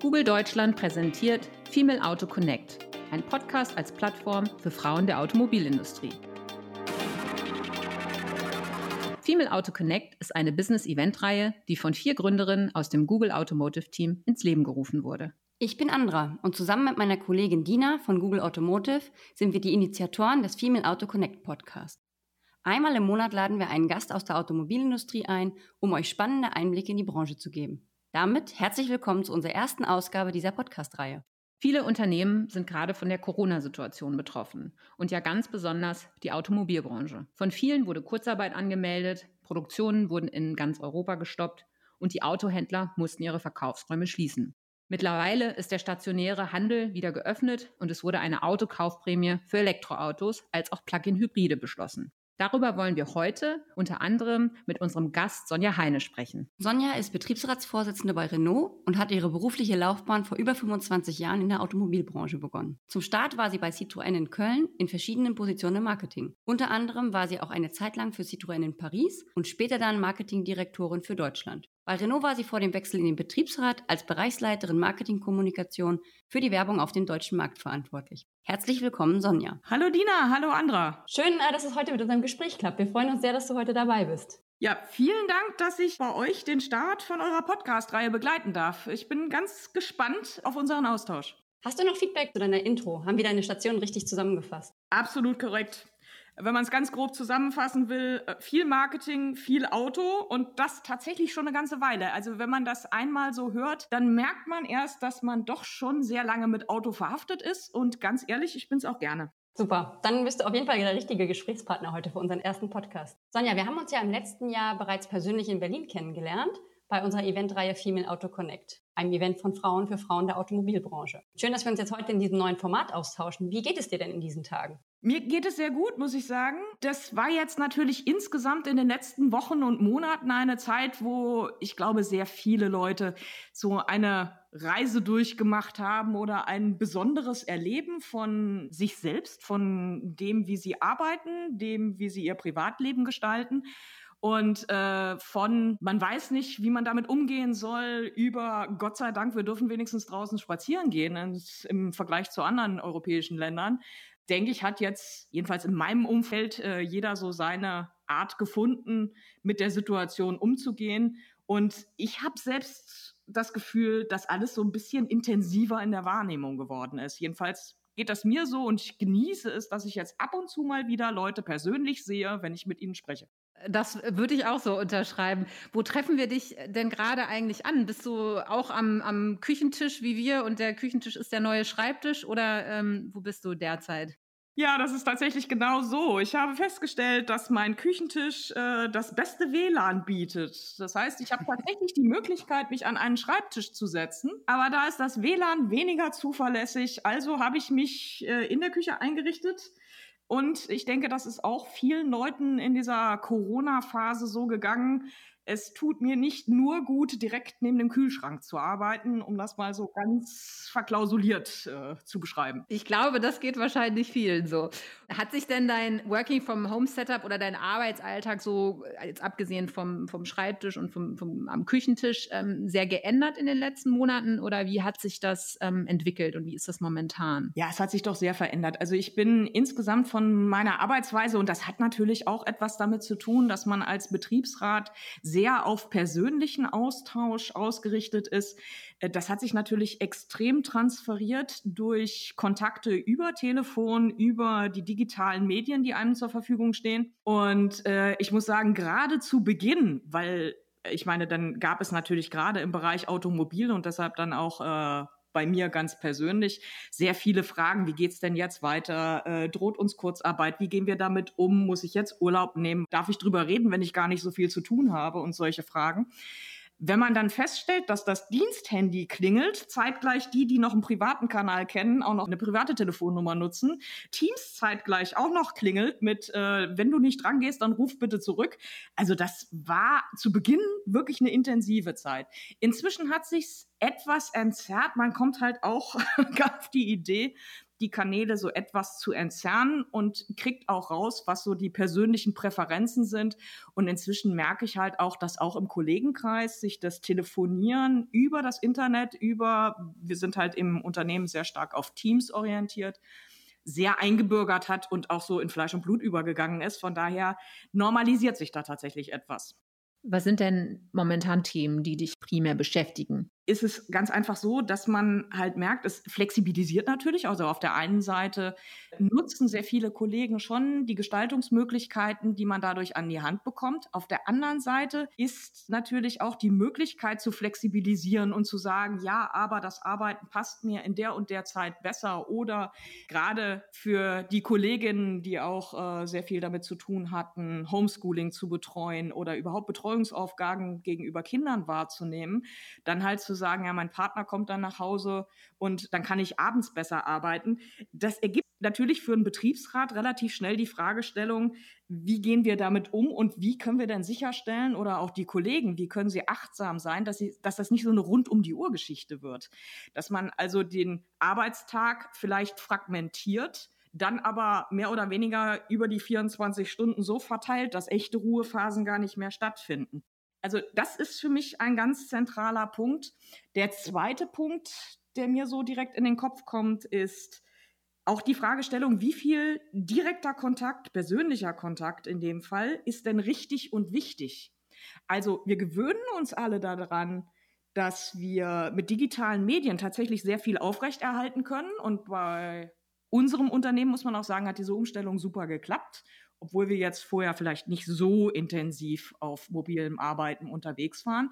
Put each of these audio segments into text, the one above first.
Google Deutschland präsentiert Female Auto Connect, ein Podcast als Plattform für Frauen der Automobilindustrie. Female Auto Connect ist eine Business-Event-Reihe, die von vier Gründerinnen aus dem Google Automotive Team ins Leben gerufen wurde. Ich bin Andra und zusammen mit meiner Kollegin Dina von Google Automotive sind wir die Initiatoren des Female Auto Connect Podcast. Einmal im Monat laden wir einen Gast aus der Automobilindustrie ein, um euch spannende Einblicke in die Branche zu geben. Damit herzlich willkommen zu unserer ersten Ausgabe dieser Podcast-Reihe. Viele Unternehmen sind gerade von der Corona-Situation betroffen und ja ganz besonders die Automobilbranche. Von vielen wurde Kurzarbeit angemeldet, Produktionen wurden in ganz Europa gestoppt und die Autohändler mussten ihre Verkaufsräume schließen. Mittlerweile ist der stationäre Handel wieder geöffnet und es wurde eine Autokaufprämie für Elektroautos als auch Plug-in-Hybride beschlossen. Darüber wollen wir heute unter anderem mit unserem Gast Sonja Heine sprechen. Sonja ist Betriebsratsvorsitzende bei Renault und hat ihre berufliche Laufbahn vor über 25 Jahren in der Automobilbranche begonnen. Zum Start war sie bei Citroën in Köln in verschiedenen Positionen im Marketing. Unter anderem war sie auch eine Zeit lang für Citroën in Paris und später dann Marketingdirektorin für Deutschland. Bei Renault war sie vor dem Wechsel in den Betriebsrat als Bereichsleiterin Marketingkommunikation für die Werbung auf dem deutschen Markt verantwortlich. Herzlich willkommen, Sonja. Hallo Dina, hallo Andra. Schön, äh, dass es heute mit unserem Gespräch klappt. Wir freuen uns sehr, dass du heute dabei bist. Ja, vielen Dank, dass ich bei euch den Start von eurer Podcast-Reihe begleiten darf. Ich bin ganz gespannt auf unseren Austausch. Hast du noch Feedback zu deiner Intro? Haben wir deine Station richtig zusammengefasst? Absolut korrekt wenn man es ganz grob zusammenfassen will, äh, viel Marketing, viel Auto und das tatsächlich schon eine ganze Weile. Also wenn man das einmal so hört, dann merkt man erst, dass man doch schon sehr lange mit Auto verhaftet ist und ganz ehrlich, ich bin es auch gerne. Super, dann bist du auf jeden Fall der richtige Gesprächspartner heute für unseren ersten Podcast. Sonja, wir haben uns ja im letzten Jahr bereits persönlich in Berlin kennengelernt bei unserer Eventreihe Female Auto Connect, einem Event von Frauen für Frauen der Automobilbranche. Schön, dass wir uns jetzt heute in diesem neuen Format austauschen. Wie geht es dir denn in diesen Tagen? Mir geht es sehr gut, muss ich sagen. Das war jetzt natürlich insgesamt in den letzten Wochen und Monaten eine Zeit, wo ich glaube, sehr viele Leute so eine Reise durchgemacht haben oder ein besonderes Erleben von sich selbst, von dem, wie sie arbeiten, dem, wie sie ihr Privatleben gestalten. Und äh, von man weiß nicht, wie man damit umgehen soll, über Gott sei Dank, wir dürfen wenigstens draußen spazieren gehen im Vergleich zu anderen europäischen Ländern, denke ich, hat jetzt, jedenfalls in meinem Umfeld, äh, jeder so seine Art gefunden, mit der Situation umzugehen. Und ich habe selbst das Gefühl, dass alles so ein bisschen intensiver in der Wahrnehmung geworden ist. Jedenfalls geht das mir so und ich genieße es, dass ich jetzt ab und zu mal wieder Leute persönlich sehe, wenn ich mit ihnen spreche. Das würde ich auch so unterschreiben. Wo treffen wir dich denn gerade eigentlich an? Bist du auch am, am Küchentisch wie wir und der Küchentisch ist der neue Schreibtisch oder ähm, wo bist du derzeit? Ja, das ist tatsächlich genau so. Ich habe festgestellt, dass mein Küchentisch äh, das beste WLAN bietet. Das heißt, ich habe tatsächlich die Möglichkeit, mich an einen Schreibtisch zu setzen. Aber da ist das WLAN weniger zuverlässig. Also habe ich mich äh, in der Küche eingerichtet und ich denke, das ist auch vielen Leuten in dieser Corona-Phase so gegangen. Es tut mir nicht nur gut, direkt neben dem Kühlschrank zu arbeiten, um das mal so ganz verklausuliert äh, zu beschreiben. Ich glaube, das geht wahrscheinlich vielen so. Hat sich denn dein Working from Home Setup oder dein Arbeitsalltag so, jetzt abgesehen vom, vom Schreibtisch und vom, vom am Küchentisch, ähm, sehr geändert in den letzten Monaten oder wie hat sich das ähm, entwickelt und wie ist das momentan? Ja, es hat sich doch sehr verändert. Also ich bin insgesamt von meiner Arbeitsweise und das hat natürlich auch etwas damit zu tun, dass man als Betriebsrat sehr auf persönlichen Austausch ausgerichtet ist. Äh, das hat sich natürlich extrem transferiert durch Kontakte über Telefon, über die digitalen Medien, die einem zur Verfügung stehen. Und äh, ich muss sagen, gerade zu Beginn, weil ich meine, dann gab es natürlich gerade im Bereich Automobil und deshalb dann auch äh, bei mir ganz persönlich sehr viele Fragen. Wie geht's denn jetzt weiter? Äh, droht uns Kurzarbeit? Wie gehen wir damit um? Muss ich jetzt Urlaub nehmen? Darf ich drüber reden, wenn ich gar nicht so viel zu tun habe? Und solche Fragen. Wenn man dann feststellt, dass das Diensthandy klingelt, zeitgleich die, die noch einen privaten Kanal kennen, auch noch eine private Telefonnummer nutzen, Teams zeitgleich auch noch klingelt mit, äh, wenn du nicht dran gehst, dann ruf bitte zurück. Also das war zu Beginn wirklich eine intensive Zeit. Inzwischen hat sich's etwas entzerrt. Man kommt halt auch auf die Idee, die Kanäle so etwas zu entzerren und kriegt auch raus, was so die persönlichen Präferenzen sind. Und inzwischen merke ich halt auch, dass auch im Kollegenkreis sich das Telefonieren über das Internet, über, wir sind halt im Unternehmen sehr stark auf Teams orientiert, sehr eingebürgert hat und auch so in Fleisch und Blut übergegangen ist. Von daher normalisiert sich da tatsächlich etwas. Was sind denn momentan Themen, die dich primär beschäftigen? Ist es ganz einfach so, dass man halt merkt, es flexibilisiert natürlich. Also auf der einen Seite nutzen sehr viele Kollegen schon die Gestaltungsmöglichkeiten, die man dadurch an die Hand bekommt. Auf der anderen Seite ist natürlich auch die Möglichkeit zu flexibilisieren und zu sagen, ja, aber das Arbeiten passt mir in der und der Zeit besser. Oder gerade für die Kolleginnen, die auch äh, sehr viel damit zu tun hatten, Homeschooling zu betreuen oder überhaupt Betreuungsaufgaben gegenüber Kindern wahrzunehmen, dann halt zu sagen, ja, mein Partner kommt dann nach Hause und dann kann ich abends besser arbeiten. Das ergibt natürlich für einen Betriebsrat relativ schnell die Fragestellung, wie gehen wir damit um und wie können wir denn sicherstellen oder auch die Kollegen, wie können sie achtsam sein, dass, sie, dass das nicht so eine rund um die Uhr Geschichte wird. Dass man also den Arbeitstag vielleicht fragmentiert, dann aber mehr oder weniger über die 24 Stunden so verteilt, dass echte Ruhephasen gar nicht mehr stattfinden. Also das ist für mich ein ganz zentraler Punkt. Der zweite Punkt, der mir so direkt in den Kopf kommt, ist auch die Fragestellung, wie viel direkter Kontakt, persönlicher Kontakt in dem Fall, ist denn richtig und wichtig? Also wir gewöhnen uns alle daran, dass wir mit digitalen Medien tatsächlich sehr viel aufrechterhalten können. Und bei unserem Unternehmen muss man auch sagen, hat diese Umstellung super geklappt obwohl wir jetzt vorher vielleicht nicht so intensiv auf mobilem Arbeiten unterwegs waren.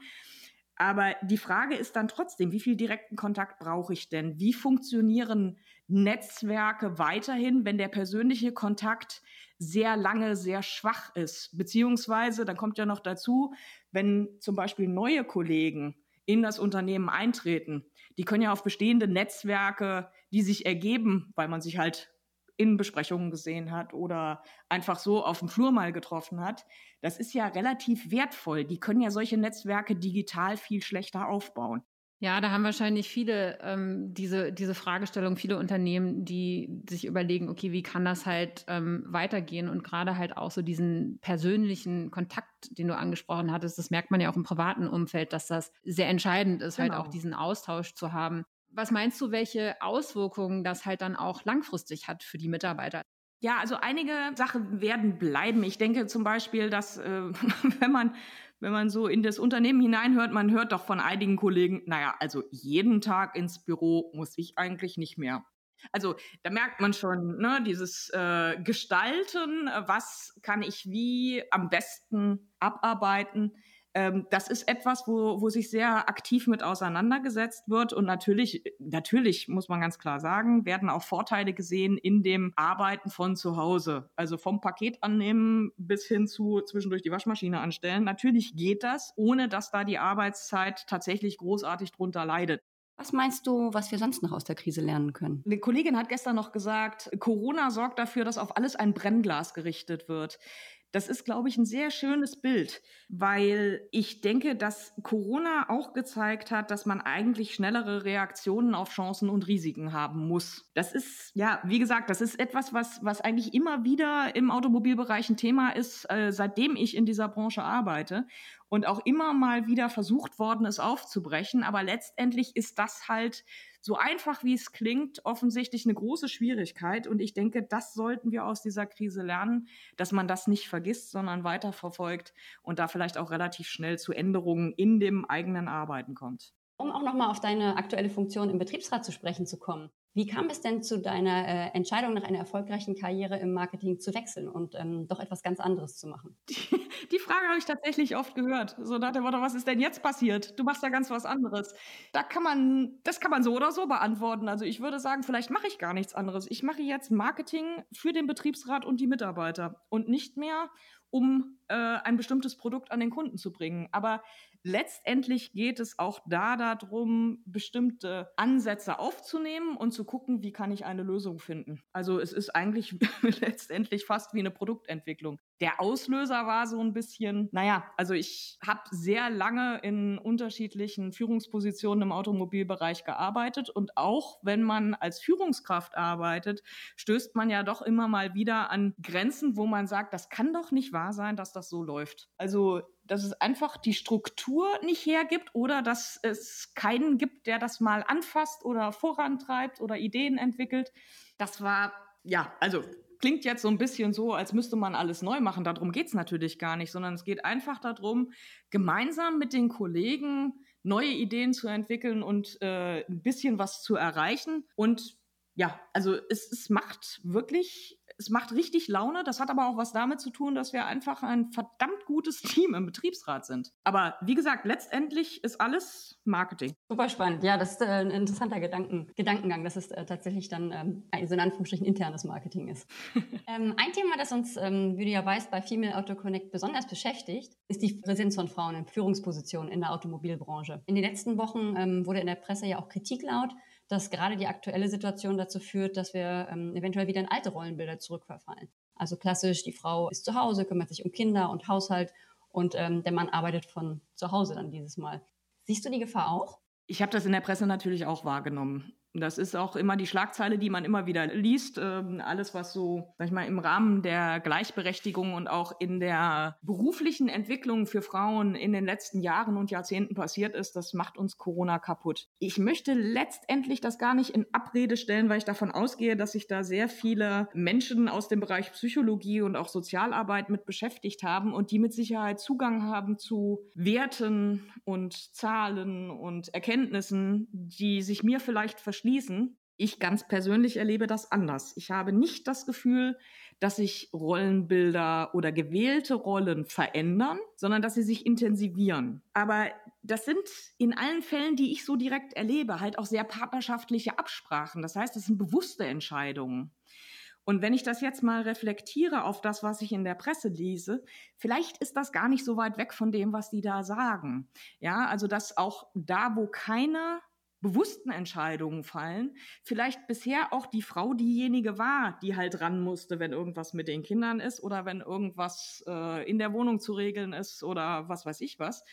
Aber die Frage ist dann trotzdem, wie viel direkten Kontakt brauche ich denn? Wie funktionieren Netzwerke weiterhin, wenn der persönliche Kontakt sehr lange sehr schwach ist? Beziehungsweise, dann kommt ja noch dazu, wenn zum Beispiel neue Kollegen in das Unternehmen eintreten, die können ja auf bestehende Netzwerke, die sich ergeben, weil man sich halt in Besprechungen gesehen hat oder einfach so auf dem Flur mal getroffen hat, das ist ja relativ wertvoll. Die können ja solche Netzwerke digital viel schlechter aufbauen. Ja, da haben wahrscheinlich viele ähm, diese, diese Fragestellung, viele Unternehmen, die sich überlegen, okay, wie kann das halt ähm, weitergehen und gerade halt auch so diesen persönlichen Kontakt, den du angesprochen hattest, das merkt man ja auch im privaten Umfeld, dass das sehr entscheidend ist, genau. halt auch genau. diesen Austausch zu haben. Was meinst du, welche Auswirkungen das halt dann auch langfristig hat für die Mitarbeiter? Ja, also einige Sachen werden bleiben. Ich denke zum Beispiel, dass äh, wenn man wenn man so in das Unternehmen hineinhört, man hört doch von einigen Kollegen, naja, also jeden Tag ins Büro muss ich eigentlich nicht mehr. Also da merkt man schon, ne, dieses äh, Gestalten, was kann ich wie am besten abarbeiten ähm, das ist etwas, wo, wo sich sehr aktiv mit auseinandergesetzt wird. Und natürlich, natürlich muss man ganz klar sagen, werden auch Vorteile gesehen in dem Arbeiten von zu Hause. Also vom Paket annehmen bis hin zu zwischendurch die Waschmaschine anstellen. Natürlich geht das, ohne dass da die Arbeitszeit tatsächlich großartig drunter leidet. Was meinst du, was wir sonst noch aus der Krise lernen können? Eine Kollegin hat gestern noch gesagt, Corona sorgt dafür, dass auf alles ein Brennglas gerichtet wird. Das ist, glaube ich, ein sehr schönes Bild, weil ich denke, dass Corona auch gezeigt hat, dass man eigentlich schnellere Reaktionen auf Chancen und Risiken haben muss. Das ist, ja, wie gesagt, das ist etwas, was, was eigentlich immer wieder im Automobilbereich ein Thema ist, äh, seitdem ich in dieser Branche arbeite und auch immer mal wieder versucht worden ist aufzubrechen. Aber letztendlich ist das halt so einfach wie es klingt, offensichtlich eine große Schwierigkeit. Und ich denke, das sollten wir aus dieser Krise lernen, dass man das nicht vergisst, sondern weiterverfolgt und da vielleicht auch relativ schnell zu Änderungen in dem eigenen Arbeiten kommt. Um auch nochmal auf deine aktuelle Funktion im Betriebsrat zu sprechen zu kommen. Wie kam es denn zu deiner äh, Entscheidung, nach einer erfolgreichen Karriere im Marketing zu wechseln und ähm, doch etwas ganz anderes zu machen? Die, die Frage habe ich tatsächlich oft gehört. So nach dem Motto, was ist denn jetzt passiert? Du machst ja ganz was anderes. Da kann man, das kann man so oder so beantworten. Also ich würde sagen, vielleicht mache ich gar nichts anderes. Ich mache jetzt Marketing für den Betriebsrat und die Mitarbeiter und nicht mehr, um äh, ein bestimmtes Produkt an den Kunden zu bringen. Aber letztendlich geht es auch da darum, bestimmte Ansätze aufzunehmen und zu gucken, wie kann ich eine Lösung finden. Also es ist eigentlich letztendlich fast wie eine Produktentwicklung. Der Auslöser war so ein bisschen, naja, also ich habe sehr lange in unterschiedlichen Führungspositionen im Automobilbereich gearbeitet und auch wenn man als Führungskraft arbeitet, stößt man ja doch immer mal wieder an Grenzen, wo man sagt, das kann doch nicht wahr sein, dass das so läuft. Also dass es einfach die Struktur nicht hergibt oder dass es keinen gibt, der das mal anfasst oder vorantreibt oder Ideen entwickelt. Das war, ja, also klingt jetzt so ein bisschen so, als müsste man alles neu machen. Darum geht es natürlich gar nicht, sondern es geht einfach darum, gemeinsam mit den Kollegen neue Ideen zu entwickeln und äh, ein bisschen was zu erreichen. Und ja, also es, es macht wirklich es macht richtig Laune. Das hat aber auch was damit zu tun, dass wir einfach ein verdammt gutes Team im Betriebsrat sind. Aber wie gesagt, letztendlich ist alles Marketing. Super spannend. Ja, das ist äh, ein interessanter Gedanken, Gedankengang, dass es äh, tatsächlich dann ähm, so in Anführungsstrichen internes Marketing ist. ähm, ein Thema, das uns, ähm, wie du ja weißt, bei Female Auto Connect besonders beschäftigt, ist die Präsenz von Frauen in Führungspositionen in der Automobilbranche. In den letzten Wochen ähm, wurde in der Presse ja auch Kritik laut, dass gerade die aktuelle Situation dazu führt, dass wir ähm, eventuell wieder in alte Rollenbilder zurückverfallen. Also klassisch, die Frau ist zu Hause, kümmert sich um Kinder und Haushalt und ähm, der Mann arbeitet von zu Hause dann dieses Mal. Siehst du die Gefahr auch? Ich habe das in der Presse natürlich auch wahrgenommen. Das ist auch immer die Schlagzeile, die man immer wieder liest. Ähm, alles, was so, sag ich mal, im Rahmen der Gleichberechtigung und auch in der beruflichen Entwicklung für Frauen in den letzten Jahren und Jahrzehnten passiert ist, das macht uns Corona kaputt. Ich möchte letztendlich das gar nicht in Abrede stellen, weil ich davon ausgehe, dass sich da sehr viele Menschen aus dem Bereich Psychologie und auch Sozialarbeit mit beschäftigt haben und die mit Sicherheit Zugang haben zu Werten und Zahlen und Erkenntnissen, die sich mir vielleicht verschließen schließen. Ich ganz persönlich erlebe das anders. Ich habe nicht das Gefühl, dass sich Rollenbilder oder gewählte Rollen verändern, sondern dass sie sich intensivieren. Aber das sind in allen Fällen, die ich so direkt erlebe, halt auch sehr partnerschaftliche Absprachen. Das heißt, das sind bewusste Entscheidungen. Und wenn ich das jetzt mal reflektiere auf das, was ich in der Presse lese, vielleicht ist das gar nicht so weit weg von dem, was die da sagen. Ja, also dass auch da, wo keine bewussten Entscheidungen fallen, vielleicht bisher auch die Frau diejenige war, die halt ran musste, wenn irgendwas mit den Kindern ist oder wenn irgendwas äh, in der Wohnung zu regeln ist oder was weiß ich was,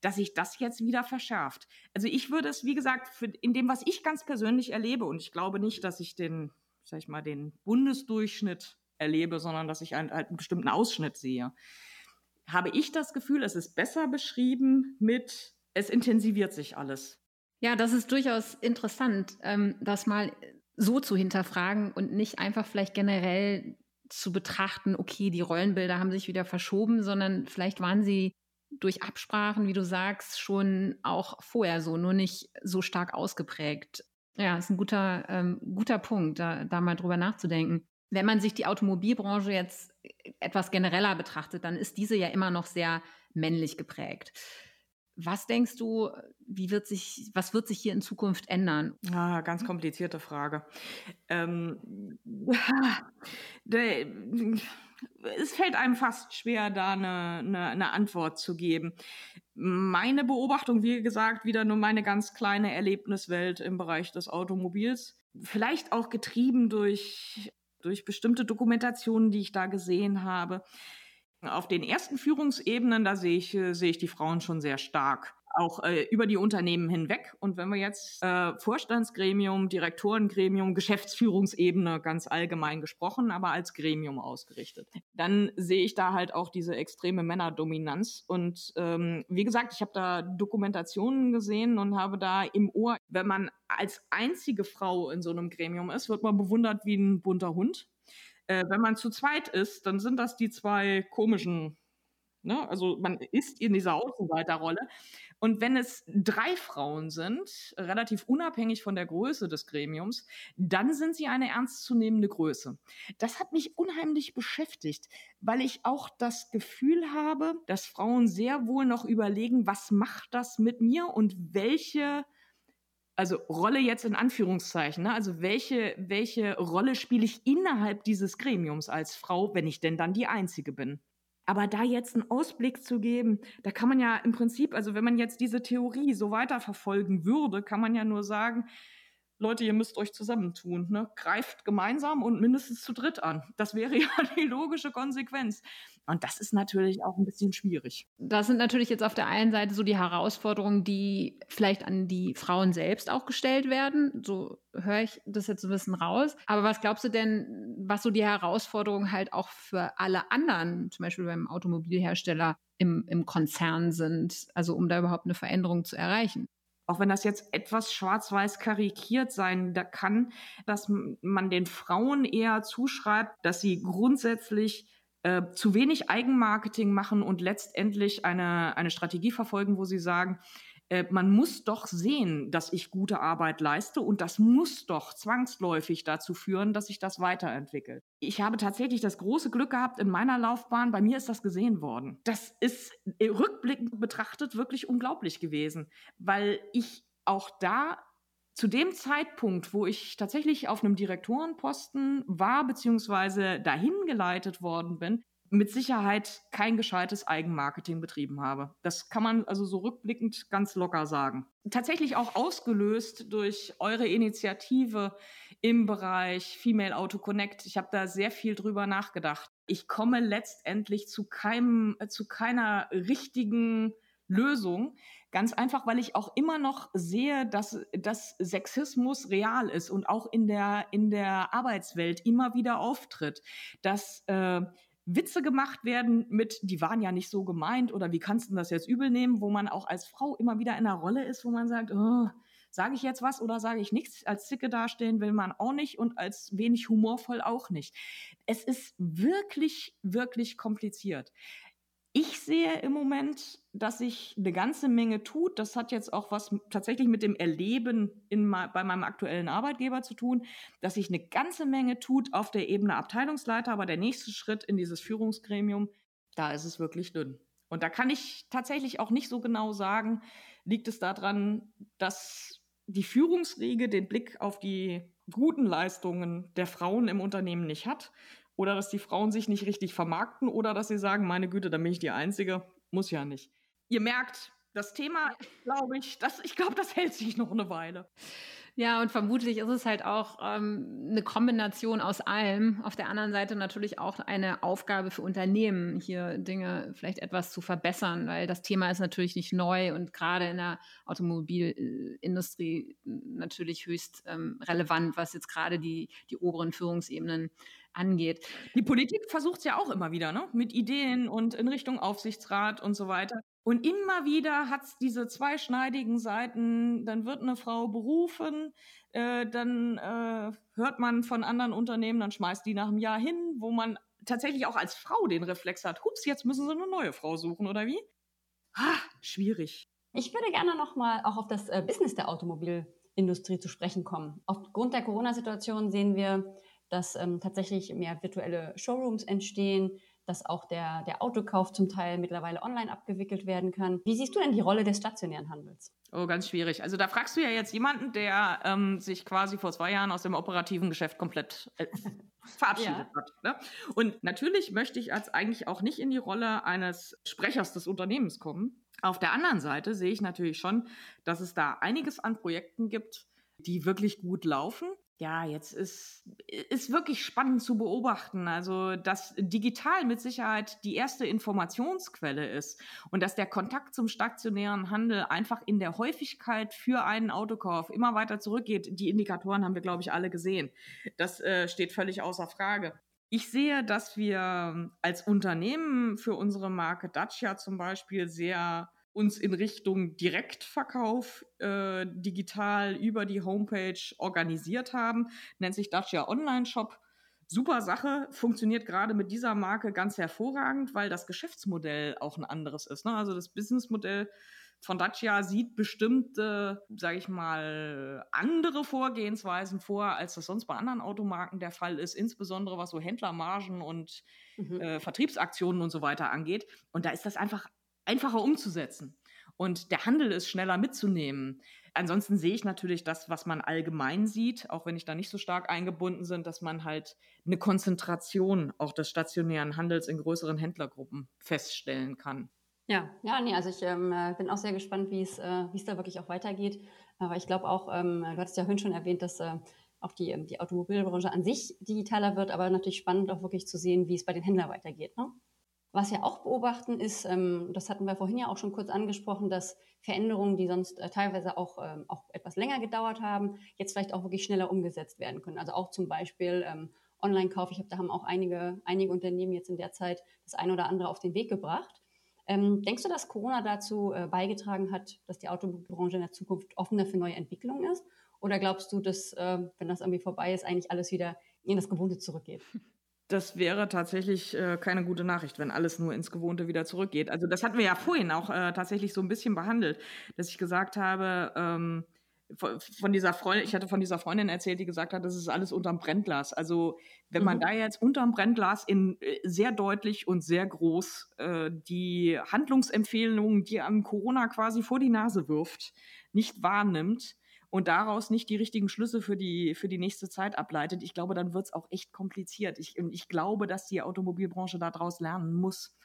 dass sich das jetzt wieder verschärft. Also ich würde es, wie gesagt, für, in dem, was ich ganz persönlich erlebe, und ich glaube nicht, dass ich den, sag ich mal, den Bundesdurchschnitt erlebe, sondern dass ich einen, halt einen bestimmten Ausschnitt sehe, habe ich das Gefühl, es ist besser beschrieben mit, es intensiviert sich alles. Ja, das ist durchaus interessant, ähm, das mal so zu hinterfragen und nicht einfach vielleicht generell zu betrachten, okay, die Rollenbilder haben sich wieder verschoben, sondern vielleicht waren sie durch Absprachen, wie du sagst, schon auch vorher so, nur nicht so stark ausgeprägt. Ja, ist ein guter, ähm, guter Punkt, da, da mal drüber nachzudenken. Wenn man sich die Automobilbranche jetzt etwas genereller betrachtet, dann ist diese ja immer noch sehr männlich geprägt. Was denkst du, wie wird sich, was wird sich hier in Zukunft ändern? Ah, ganz komplizierte Frage. Ähm, es fällt einem fast schwer, da eine, eine, eine, Antwort zu geben. Meine Beobachtung, wie gesagt, wieder nur meine ganz kleine Erlebniswelt im Bereich des Automobils. Vielleicht auch getrieben durch, durch bestimmte Dokumentationen, die ich da gesehen habe auf den ersten Führungsebenen, da sehe ich, äh, sehe ich die Frauen schon sehr stark auch äh, über die Unternehmen hinweg. Und wenn wir jetzt äh, Vorstandsgremium, Direktorengremium, Geschäftsführungsebene ganz allgemein gesprochen, aber als Gremium ausgerichtet, dann sehe ich da halt auch diese extreme Männerdominanz. Und ähm, wie gesagt, ich habe da Dokumentationen gesehen und habe da im Ohr, wenn man als einzige Frau in so einem Gremium ist, wird man bewundert wie ein bunter Hund. Äh, wenn man zu zweit ist, dann sind das die zwei komischen, ne? also man ist in dieser Außenseiterrolle. Und wenn es drei Frauen sind, relativ unabhängig von der Größe des Gremiums, dann sind sie eine ernstzunehmende Größe. Das hat mich unheimlich beschäftigt, weil ich auch das Gefühl habe, dass Frauen sehr wohl noch überlegen, was macht das mit mir und welche also Rolle jetzt in Anführungszeichen, ne? also welche, welche Rolle spiele ich innerhalb dieses Gremiums als Frau, wenn ich denn dann die Einzige bin? Aber da jetzt einen Ausblick zu geben, da kann man ja im Prinzip, also wenn man jetzt diese Theorie so weiterverfolgen würde, kann man ja nur sagen, Leute, ihr müsst euch zusammentun. Ne? Greift gemeinsam und mindestens zu dritt an. Das wäre ja die logische Konsequenz. Und das ist natürlich auch ein bisschen schwierig. Das sind natürlich jetzt auf der einen Seite so die Herausforderungen, die vielleicht an die Frauen selbst auch gestellt werden. So höre ich das jetzt ein bisschen raus. Aber was glaubst du denn, was so die Herausforderungen halt auch für alle anderen, zum Beispiel beim Automobilhersteller im, im Konzern sind, also um da überhaupt eine Veränderung zu erreichen? Auch wenn das jetzt etwas schwarz-weiß karikiert sein da kann, dass man den Frauen eher zuschreibt, dass sie grundsätzlich äh, zu wenig Eigenmarketing machen und letztendlich eine, eine Strategie verfolgen, wo sie sagen, äh, man muss doch sehen, dass ich gute Arbeit leiste und das muss doch zwangsläufig dazu führen, dass sich das weiterentwickelt. Ich habe tatsächlich das große Glück gehabt in meiner Laufbahn, bei mir ist das gesehen worden. Das ist äh, rückblickend betrachtet wirklich unglaublich gewesen, weil ich auch da zu dem Zeitpunkt, wo ich tatsächlich auf einem Direktorenposten war, beziehungsweise dahin geleitet worden bin, mit Sicherheit kein gescheites Eigenmarketing betrieben habe. Das kann man also so rückblickend ganz locker sagen. Tatsächlich auch ausgelöst durch eure Initiative im Bereich Female Auto Connect. Ich habe da sehr viel drüber nachgedacht. Ich komme letztendlich zu keinem, zu keiner richtigen Lösung. Ganz einfach, weil ich auch immer noch sehe, dass, dass Sexismus real ist und auch in der, in der Arbeitswelt immer wieder auftritt. Dass äh, Witze gemacht werden mit, die waren ja nicht so gemeint oder wie kannst du das jetzt übel nehmen, wo man auch als Frau immer wieder in einer Rolle ist, wo man sagt, oh, sage ich jetzt was oder sage ich nichts? Als Zicke dastehen will man auch nicht und als wenig humorvoll auch nicht. Es ist wirklich, wirklich kompliziert. Ich sehe im Moment, dass sich eine ganze Menge tut. Das hat jetzt auch was tatsächlich mit dem Erleben in, bei meinem aktuellen Arbeitgeber zu tun, dass sich eine ganze Menge tut auf der Ebene Abteilungsleiter, aber der nächste Schritt in dieses Führungsgremium, da ist es wirklich dünn. Und da kann ich tatsächlich auch nicht so genau sagen, liegt es daran, dass die Führungsriege den Blick auf die guten Leistungen der Frauen im Unternehmen nicht hat oder dass die Frauen sich nicht richtig vermarkten oder dass sie sagen, meine Güte, dann bin ich die Einzige. Muss ja nicht. Ihr merkt, das Thema, glaube ich, das, ich glaube, das hält sich noch eine Weile. Ja, und vermutlich ist es halt auch ähm, eine Kombination aus allem. Auf der anderen Seite natürlich auch eine Aufgabe für Unternehmen, hier Dinge vielleicht etwas zu verbessern, weil das Thema ist natürlich nicht neu und gerade in der Automobilindustrie natürlich höchst ähm, relevant, was jetzt gerade die, die oberen Führungsebenen angeht. Die Politik versucht es ja auch immer wieder, ne? Mit Ideen und in Richtung Aufsichtsrat und so weiter. Und immer wieder hat es diese zweischneidigen Seiten. Dann wird eine Frau berufen, äh, dann äh, hört man von anderen Unternehmen, dann schmeißt die nach einem Jahr hin, wo man tatsächlich auch als Frau den Reflex hat. Hups, jetzt müssen sie eine neue Frau suchen, oder wie? Ha, schwierig. Ich würde gerne nochmal auch auf das äh, Business der Automobilindustrie zu sprechen kommen. Aufgrund der Corona-Situation sehen wir, dass ähm, tatsächlich mehr virtuelle Showrooms entstehen, dass auch der, der Autokauf zum Teil mittlerweile online abgewickelt werden kann. Wie siehst du denn die Rolle des stationären Handels? Oh, ganz schwierig. Also da fragst du ja jetzt jemanden, der ähm, sich quasi vor zwei Jahren aus dem operativen Geschäft komplett äh, verabschiedet ja. hat. Ne? Und natürlich möchte ich als eigentlich auch nicht in die Rolle eines Sprechers des Unternehmens kommen. Auf der anderen Seite sehe ich natürlich schon, dass es da einiges an Projekten gibt, die wirklich gut laufen ja, jetzt ist, ist wirklich spannend zu beobachten. Also, dass digital mit Sicherheit die erste Informationsquelle ist und dass der Kontakt zum stationären Handel einfach in der Häufigkeit für einen Autokauf immer weiter zurückgeht. Die Indikatoren haben wir, glaube ich, alle gesehen. Das äh, steht völlig außer Frage. Ich sehe, dass wir als Unternehmen für unsere Marke Dacia zum Beispiel sehr uns in Richtung Direktverkauf äh, digital über die Homepage organisiert haben. Nennt sich Dacia Online Shop. Super Sache, funktioniert gerade mit dieser Marke ganz hervorragend, weil das Geschäftsmodell auch ein anderes ist. Ne? Also das Businessmodell von Dacia sieht bestimmte, sage ich mal, andere Vorgehensweisen vor, als das sonst bei anderen Automarken der Fall ist, insbesondere was so Händlermargen und mhm. äh, Vertriebsaktionen und so weiter angeht. Und da ist das einfach einfacher umzusetzen. Und der Handel ist schneller mitzunehmen. Ansonsten sehe ich natürlich das, was man allgemein sieht, auch wenn ich da nicht so stark eingebunden bin, dass man halt eine Konzentration auch des stationären Handels in größeren Händlergruppen feststellen kann. Ja, ja, nee, also ich ähm, äh, bin auch sehr gespannt, wie es, äh, es da wirklich auch weitergeht. Aber ich glaube auch, ähm, du hattest ja vorhin schon erwähnt, dass äh, auch die, ähm, die Automobilbranche an sich digitaler wird, aber natürlich spannend auch wirklich zu sehen, wie es bei den Händlern weitergeht. Ne? Was wir auch beobachten ist, ähm, das hatten wir vorhin ja auch schon kurz angesprochen, dass Veränderungen, die sonst äh, teilweise auch, ähm, auch etwas länger gedauert haben, jetzt vielleicht auch wirklich schneller umgesetzt werden können. Also auch zum Beispiel ähm, Online-Kauf. Ich habe, da haben auch einige, einige Unternehmen jetzt in der Zeit das eine oder andere auf den Weg gebracht. Denkst du, dass Corona dazu äh, beigetragen hat, dass die Automobilbranche in der Zukunft offener für neue Entwicklungen ist? Oder glaubst du, dass, äh, wenn das irgendwie vorbei ist, eigentlich alles wieder in das Gewohnte zurückgeht? Das wäre tatsächlich äh, keine gute Nachricht, wenn alles nur ins Gewohnte wieder zurückgeht. Also das hatten wir ja vorhin auch äh, tatsächlich so ein bisschen behandelt, dass ich gesagt habe, ähm, von, dieser Freundin, ich hatte von dieser Freundin erzählt, die gesagt hat, das ist alles unterm Brennglas. Also wenn mhm. man da jetzt unterm Brennglas in äh, sehr deutlich und sehr groß äh, die Handlungsempfehlungen, die an Corona quasi vor die Nase wirft, nicht wahrnimmt, und daraus nicht die richtigen Schlüsse für die, für die nächste Zeit ableitet, ich glaube, dann wird es auch echt kompliziert. Ich, ich glaube, dass die Automobilbranche daraus lernen muss.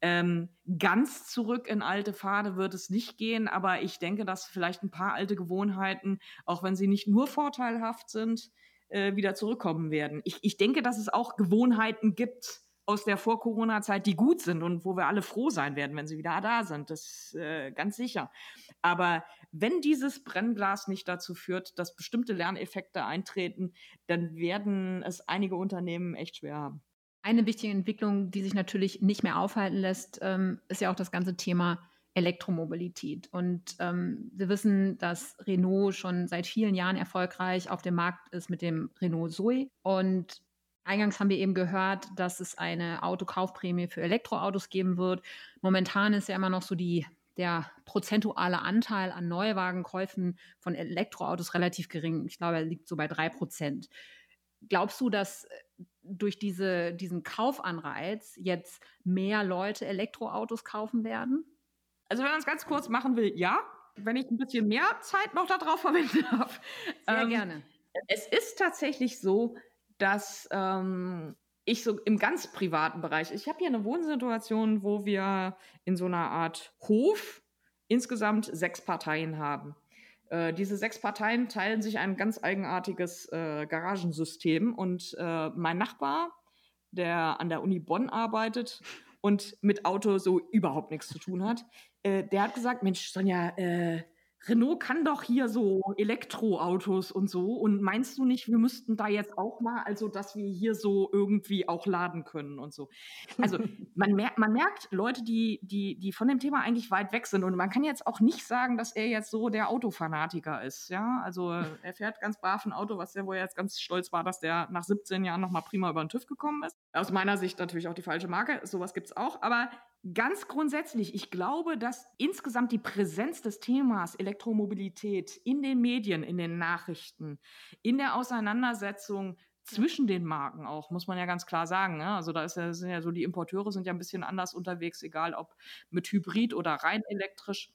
Ähm, ganz zurück in alte Pfade wird es nicht gehen, aber ich denke, dass vielleicht ein paar alte Gewohnheiten, auch wenn sie nicht nur vorteilhaft sind, äh, wieder zurückkommen werden. Ich, ich denke, dass es auch Gewohnheiten gibt, aus der Vor-Corona-Zeit, die gut sind und wo wir alle froh sein werden, wenn sie wieder da sind. Das äh, ganz sicher. Aber wenn dieses Brennglas nicht dazu führt, dass bestimmte Lerneffekte eintreten, dann werden es einige Unternehmen echt schwer haben. Eine wichtige Entwicklung, die sich natürlich nicht mehr aufhalten lässt, ähm, ist ja auch das ganze Thema Elektromobilität. Und ähm, wir wissen, dass Renault schon seit vielen Jahren erfolgreich auf dem Markt ist mit dem Renault Zoe. Und Eingangs haben wir eben gehört, dass es eine Autokaufprämie für Elektroautos geben wird. Momentan ist ja immer noch so die, der prozentuale Anteil an Neuwagenkäufen von Elektroautos relativ gering. Ich glaube, er liegt so bei drei Prozent. Glaubst du, dass äh, durch diese, diesen Kaufanreiz jetzt mehr Leute Elektroautos kaufen werden? Also wenn man es ganz kurz machen will, ja. Wenn ich ein bisschen mehr Zeit noch darauf verwenden darf. Sehr ähm, gerne. Es ist tatsächlich so, dass ähm, ich so im ganz privaten Bereich, ich habe hier eine Wohnsituation, wo wir in so einer Art Hof insgesamt sechs Parteien haben. Äh, diese sechs Parteien teilen sich ein ganz eigenartiges äh, Garagensystem und äh, mein Nachbar, der an der Uni Bonn arbeitet und mit Auto so überhaupt nichts zu tun hat, äh, der hat gesagt, Mensch, Sonja, äh, Renault kann doch hier so Elektroautos und so. Und meinst du nicht, wir müssten da jetzt auch mal, also dass wir hier so irgendwie auch laden können und so? Also man, mer man merkt Leute, die, die, die von dem Thema eigentlich weit weg sind. Und man kann jetzt auch nicht sagen, dass er jetzt so der Autofanatiker ist. Ja, also er fährt ganz brav ein Auto, was der wohl jetzt ganz stolz war, dass der nach 17 Jahren nochmal prima über den TÜV gekommen ist. Aus meiner Sicht natürlich auch die falsche Marke. Sowas gibt es auch. Aber Ganz grundsätzlich, ich glaube, dass insgesamt die Präsenz des Themas Elektromobilität in den Medien, in den Nachrichten, in der Auseinandersetzung zwischen den Marken auch, muss man ja ganz klar sagen. Ne? Also da ist ja, sind ja so, die Importeure sind ja ein bisschen anders unterwegs, egal ob mit Hybrid oder rein elektrisch.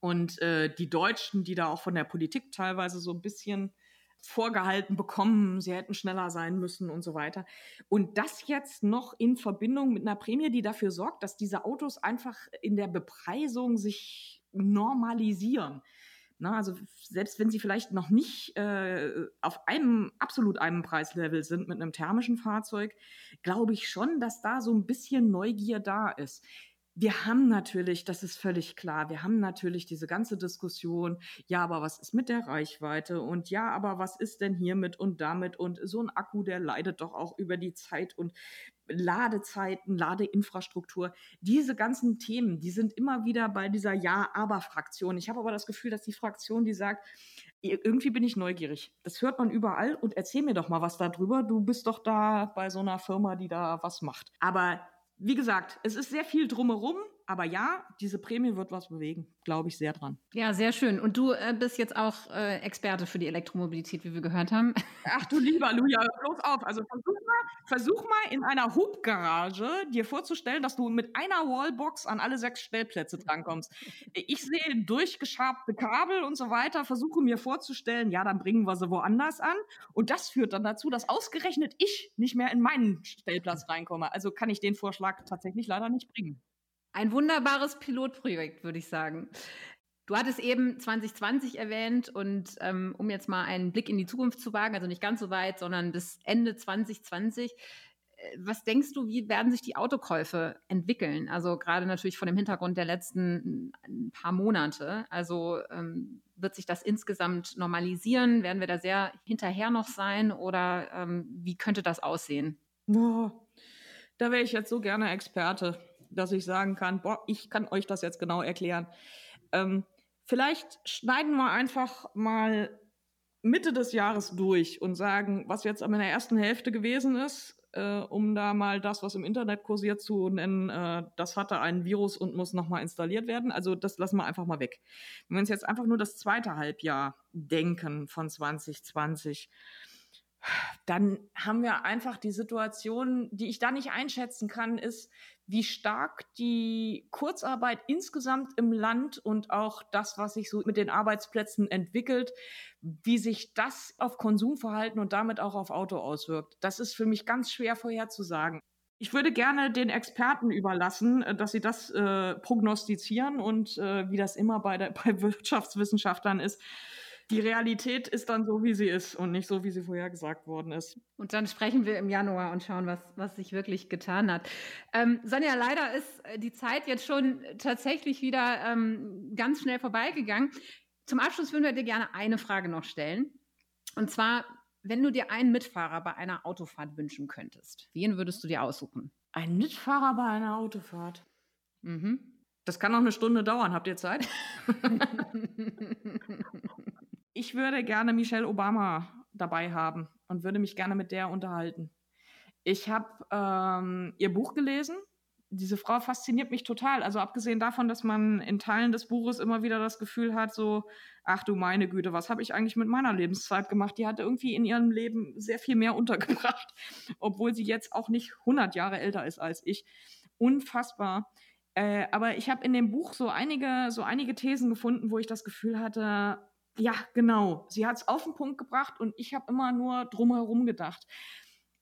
Und äh, die Deutschen, die da auch von der Politik teilweise so ein bisschen vorgehalten bekommen, sie hätten schneller sein müssen und so weiter. Und das jetzt noch in Verbindung mit einer Prämie, die dafür sorgt, dass diese Autos einfach in der Bepreisung sich normalisieren. Na, also selbst wenn sie vielleicht noch nicht äh, auf einem absolut einem Preislevel sind mit einem thermischen Fahrzeug, glaube ich schon, dass da so ein bisschen Neugier da ist wir haben natürlich, das ist völlig klar, wir haben natürlich diese ganze Diskussion, ja, aber was ist mit der Reichweite und ja, aber was ist denn hiermit und damit und so ein Akku, der leidet doch auch über die Zeit und Ladezeiten, Ladeinfrastruktur, diese ganzen Themen, die sind immer wieder bei dieser Ja-Aber-Fraktion. Ich habe aber das Gefühl, dass die Fraktion, die sagt, irgendwie bin ich neugierig. Das hört man überall und erzähl mir doch mal was darüber. Du bist doch da bei so einer Firma, die da was macht. Aber wie gesagt, es ist sehr viel drumherum. Aber ja, diese Prämie wird was bewegen, glaube ich sehr dran. Ja, sehr schön. Und du äh, bist jetzt auch äh, Experte für die Elektromobilität, wie wir gehört haben. Ach du lieber Luja, bloß auf. Also versuch mal, versuch mal in einer Hubgarage dir vorzustellen, dass du mit einer Wallbox an alle sechs Stellplätze drankommst. Ich sehe durchgeschabte Kabel und so weiter, versuche mir vorzustellen, ja, dann bringen wir sie woanders an. Und das führt dann dazu, dass ausgerechnet ich nicht mehr in meinen Stellplatz reinkomme. Also kann ich den Vorschlag tatsächlich leider nicht bringen. Ein wunderbares Pilotprojekt, würde ich sagen. Du hattest eben 2020 erwähnt und ähm, um jetzt mal einen Blick in die Zukunft zu wagen, also nicht ganz so weit, sondern bis Ende 2020. Äh, was denkst du, wie werden sich die Autokäufe entwickeln? Also gerade natürlich vor dem Hintergrund der letzten paar Monate. Also ähm, wird sich das insgesamt normalisieren? Werden wir da sehr hinterher noch sein oder ähm, wie könnte das aussehen? Oh, da wäre ich jetzt so gerne Experte, dass ich sagen kann, boah, ich kann euch das jetzt genau erklären. Ähm, Vielleicht schneiden wir einfach mal Mitte des Jahres durch und sagen, was jetzt in der ersten Hälfte gewesen ist, äh, um da mal das, was im Internet kursiert, zu nennen, äh, das hatte ein Virus und muss nochmal installiert werden. Also das lassen wir einfach mal weg. Wenn wir uns jetzt einfach nur das zweite Halbjahr denken von 2020, dann haben wir einfach die Situation, die ich da nicht einschätzen kann, ist, wie stark die Kurzarbeit insgesamt im Land und auch das, was sich so mit den Arbeitsplätzen entwickelt, wie sich das auf Konsumverhalten und damit auch auf Auto auswirkt. Das ist für mich ganz schwer vorherzusagen. Ich würde gerne den Experten überlassen, äh, dass sie das äh, prognostizieren und äh, wie das immer bei, der, bei Wirtschaftswissenschaftlern ist, die Realität ist dann so, wie sie ist und nicht so, wie sie vorher gesagt worden ist. Und dann sprechen wir im Januar und schauen, was, was sich wirklich getan hat. Ähm, Sonja, leider ist äh, die Zeit jetzt schon tatsächlich wieder ähm, ganz schnell vorbeigegangen. Zum Abschluss würden wir dir gerne eine Frage noch stellen. Und zwar, wenn du dir einen Mitfahrer bei einer Autofahrt wünschen könntest, wen würdest du dir aussuchen? Ein Mitfahrer bei einer Autofahrt? Mhm. Das kann noch eine Stunde dauern. Habt ihr Zeit? ich würde gerne Michelle Obama dabei haben und würde mich gerne mit der unterhalten. Ich habe ähm, ihr Buch gelesen. Diese Frau fasziniert mich total. Also abgesehen davon, dass man in Teilen des Buches immer wieder das Gefühl hat, so, ach du meine Güte, was habe ich eigentlich mit meiner Lebenszeit gemacht? Die hatte irgendwie in ihrem Leben sehr viel mehr untergebracht, obwohl sie jetzt auch nicht 100 Jahre älter ist als ich. Unfassbar. Äh, aber ich habe in dem Buch so einige, so einige Thesen gefunden, wo ich das Gefühl hatte, ja, genau. Sie hat es auf den Punkt gebracht und ich habe immer nur drumherum gedacht.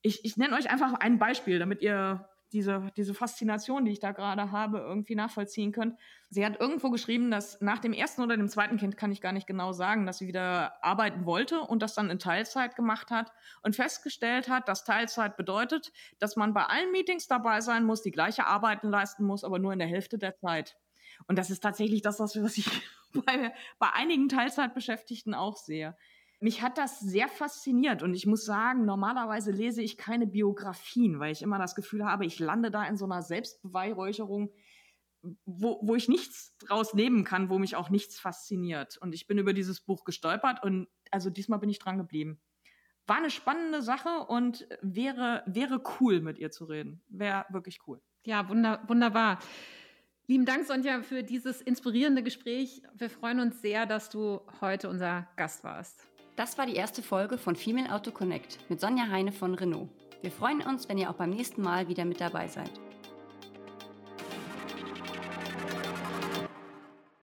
Ich, ich nenne euch einfach ein Beispiel, damit ihr diese, diese Faszination, die ich da gerade habe, irgendwie nachvollziehen könnt. Sie hat irgendwo geschrieben, dass nach dem ersten oder dem zweiten Kind kann ich gar nicht genau sagen, dass sie wieder arbeiten wollte und das dann in Teilzeit gemacht hat und festgestellt hat, dass Teilzeit bedeutet, dass man bei allen Meetings dabei sein muss, die gleiche Arbeiten leisten muss, aber nur in der Hälfte der Zeit. Und das ist tatsächlich das, was ich bei, bei einigen Teilzeitbeschäftigten auch sehe. Mich hat das sehr fasziniert und ich muss sagen, normalerweise lese ich keine Biografien, weil ich immer das Gefühl habe, ich lande da in so einer Selbstbeweihräucherung, wo, wo ich nichts draus nehmen kann, wo mich auch nichts fasziniert. Und ich bin über dieses Buch gestolpert und also diesmal bin ich dran geblieben. War eine spannende Sache und wäre, wäre cool, mit ihr zu reden. Wäre wirklich cool. Ja, wunder, wunderbar. Lieben Dank, Sonja, für dieses inspirierende Gespräch. Wir freuen uns sehr, dass du heute unser Gast warst. Das war die erste Folge von Female Auto Connect mit Sonja Heine von Renault. Wir freuen uns, wenn ihr auch beim nächsten Mal wieder mit dabei seid.